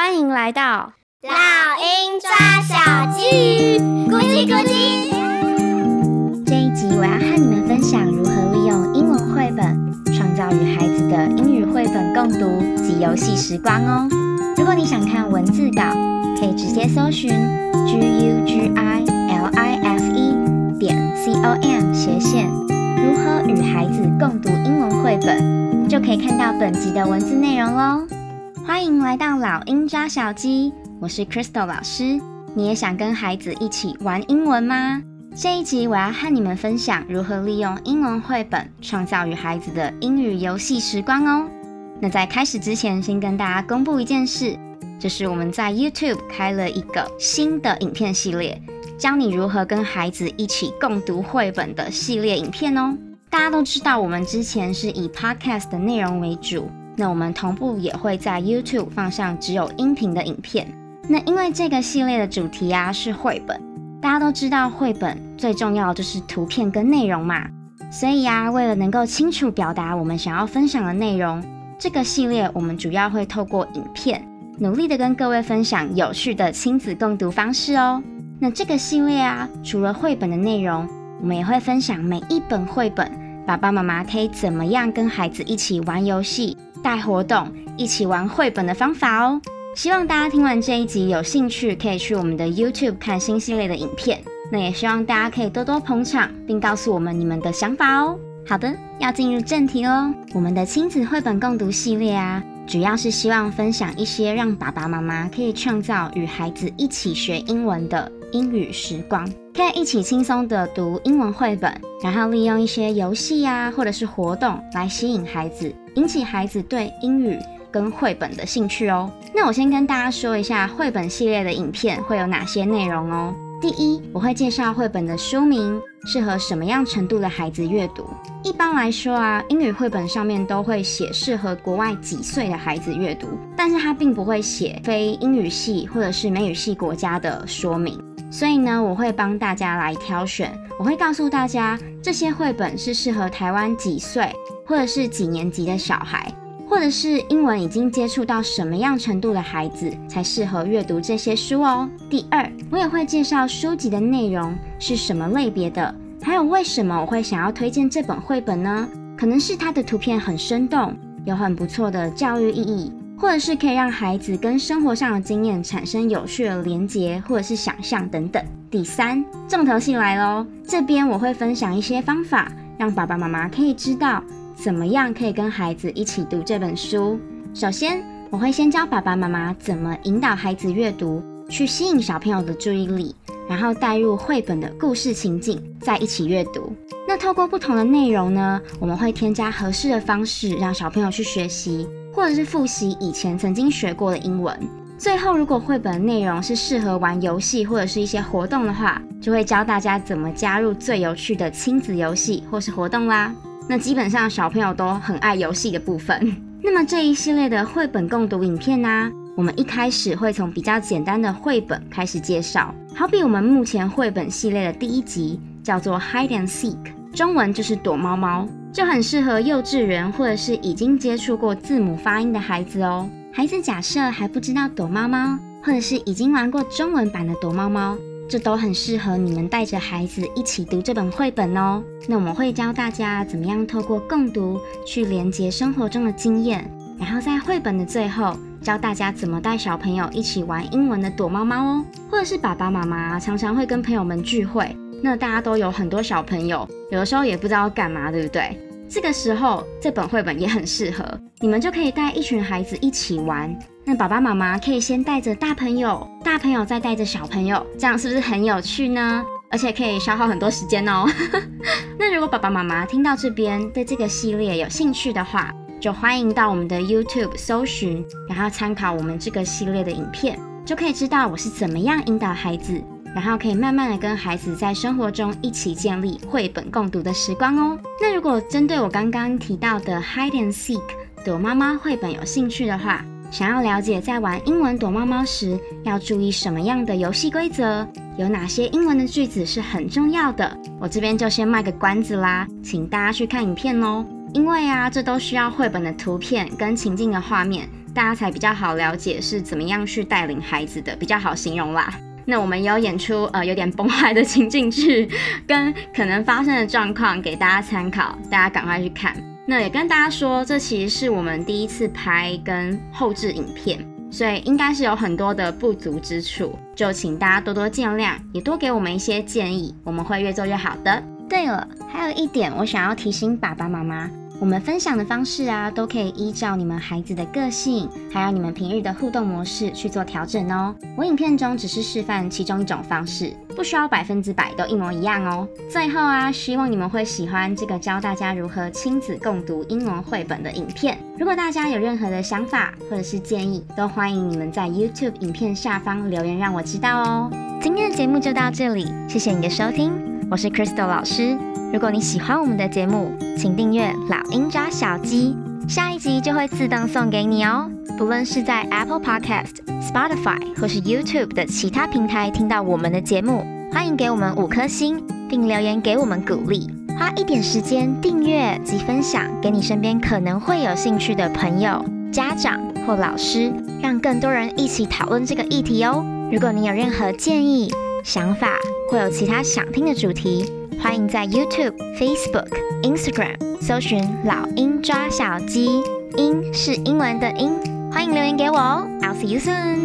欢迎来到老鹰抓小鸡，咕叽咕叽。这一集我要和你们分享如何利用英文绘本，创造与孩子的英语绘本共读及游戏时光哦。如果你想看文字稿，可以直接搜寻 G U G I L I F E 点 C O M 斜线如何与孩子共读英文绘本，就可以看到本集的文字内容喽。欢迎来到老鹰抓小鸡，我是 Crystal 老师。你也想跟孩子一起玩英文吗？这一集我要和你们分享如何利用英文绘本创造与孩子的英语游戏时光哦。那在开始之前，先跟大家公布一件事。就是我们在 YouTube 开了一个新的影片系列，教你如何跟孩子一起共读绘本的系列影片哦。大家都知道，我们之前是以 Podcast 的内容为主，那我们同步也会在 YouTube 放上只有音频的影片。那因为这个系列的主题啊是绘本，大家都知道绘本最重要就是图片跟内容嘛，所以呀，为了能够清楚表达我们想要分享的内容，这个系列我们主要会透过影片。努力的跟各位分享有趣的亲子共读方式哦。那这个系列啊，除了绘本的内容，我们也会分享每一本绘本，爸爸妈妈可以怎么样跟孩子一起玩游戏、带活动、一起玩绘本的方法哦。希望大家听完这一集有兴趣，可以去我们的 YouTube 看新系列的影片。那也希望大家可以多多捧场，并告诉我们你们的想法哦。好的，要进入正题喽。我们的亲子绘本共读系列啊。主要是希望分享一些让爸爸妈妈可以创造与孩子一起学英文的英语时光，可以一起轻松的读英文绘本，然后利用一些游戏啊或者是活动来吸引孩子，引起孩子对英语跟绘本的兴趣哦。那我先跟大家说一下绘本系列的影片会有哪些内容哦。第一，我会介绍绘本的书名，适合什么样程度的孩子阅读。一般来说啊，英语绘本上面都会写适合国外几岁的孩子阅读，但是它并不会写非英语系或者是美语系国家的说明。所以呢，我会帮大家来挑选，我会告诉大家这些绘本是适合台湾几岁或者是几年级的小孩。或者是英文已经接触到什么样程度的孩子才适合阅读这些书哦。第二，我也会介绍书籍的内容是什么类别的，还有为什么我会想要推荐这本绘本呢？可能是它的图片很生动，有很不错的教育意义，或者是可以让孩子跟生活上的经验产生有趣的连结，或者是想象等等。第三，重头戏来喽，这边我会分享一些方法，让爸爸妈妈可以知道。怎么样可以跟孩子一起读这本书？首先，我会先教爸爸妈妈怎么引导孩子阅读，去吸引小朋友的注意力，然后带入绘本的故事情景，再一起阅读。那透过不同的内容呢，我们会添加合适的方式，让小朋友去学习，或者是复习以前曾经学过的英文。最后，如果绘本内容是适合玩游戏或者是一些活动的话，就会教大家怎么加入最有趣的亲子游戏或是活动啦。那基本上小朋友都很爱游戏的部分。那么这一系列的绘本共读影片呢，我们一开始会从比较简单的绘本开始介绍，好比我们目前绘本系列的第一集叫做 Hide and Seek，中文就是躲猫猫，就很适合幼稚园或者是已经接触过字母发音的孩子哦。孩子假设还不知道躲猫猫，或者是已经玩过中文版的躲猫猫。这都很适合你们带着孩子一起读这本绘本哦。那我们会教大家怎么样透过共读去连接生活中的经验，然后在绘本的最后教大家怎么带小朋友一起玩英文的躲猫猫哦。或者是爸爸妈妈常常会跟朋友们聚会，那大家都有很多小朋友，有的时候也不知道干嘛，对不对？这个时候这本绘本也很适合，你们就可以带一群孩子一起玩。那爸爸妈妈可以先带着大朋友，大朋友再带着小朋友，这样是不是很有趣呢？而且可以消耗很多时间哦。那如果爸爸妈妈听到这边对这个系列有兴趣的话，就欢迎到我们的 YouTube 搜寻，然后参考我们这个系列的影片，就可以知道我是怎么样引导孩子，然后可以慢慢的跟孩子在生活中一起建立绘本共读的时光哦。那如果针对我刚刚提到的 Hide and Seek 躲猫猫绘本有兴趣的话，想要了解在玩英文躲猫猫时要注意什么样的游戏规则，有哪些英文的句子是很重要的，我这边就先卖个关子啦，请大家去看影片哦。因为啊，这都需要绘本的图片跟情境的画面，大家才比较好了解是怎么样去带领孩子的，比较好形容啦。那我们有演出呃有点崩坏的情境剧，跟可能发生的状况给大家参考，大家赶快去看。那也跟大家说，这其实是我们第一次拍跟后置影片，所以应该是有很多的不足之处，就请大家多多见谅，也多给我们一些建议，我们会越做越好的。对了，还有一点我想要提醒爸爸妈妈。我们分享的方式啊，都可以依照你们孩子的个性，还有你们平日的互动模式去做调整哦。我影片中只是示范其中一种方式，不需要百分之百都一模一样哦。最后啊，希望你们会喜欢这个教大家如何亲子共读英文绘本的影片。如果大家有任何的想法或者是建议，都欢迎你们在 YouTube 影片下方留言让我知道哦。今天的节目就到这里，谢谢你的收听，我是 Crystal 老师。如果你喜欢我们的节目，请订阅《老鹰抓小鸡》，下一集就会自动送给你哦。不论是在 Apple Podcast、Spotify 或是 YouTube 的其他平台听到我们的节目，欢迎给我们五颗星，并留言给我们鼓励。花一点时间订阅及分享给你身边可能会有兴趣的朋友、家长或老师，让更多人一起讨论这个议题哦。如果你有任何建议、想法，或有其他想听的主题，欢迎在 YouTube、Facebook、Instagram 搜寻“老鹰抓小鸡”，鹰是英文的鹰。欢迎留言给我哦，I'll see you soon。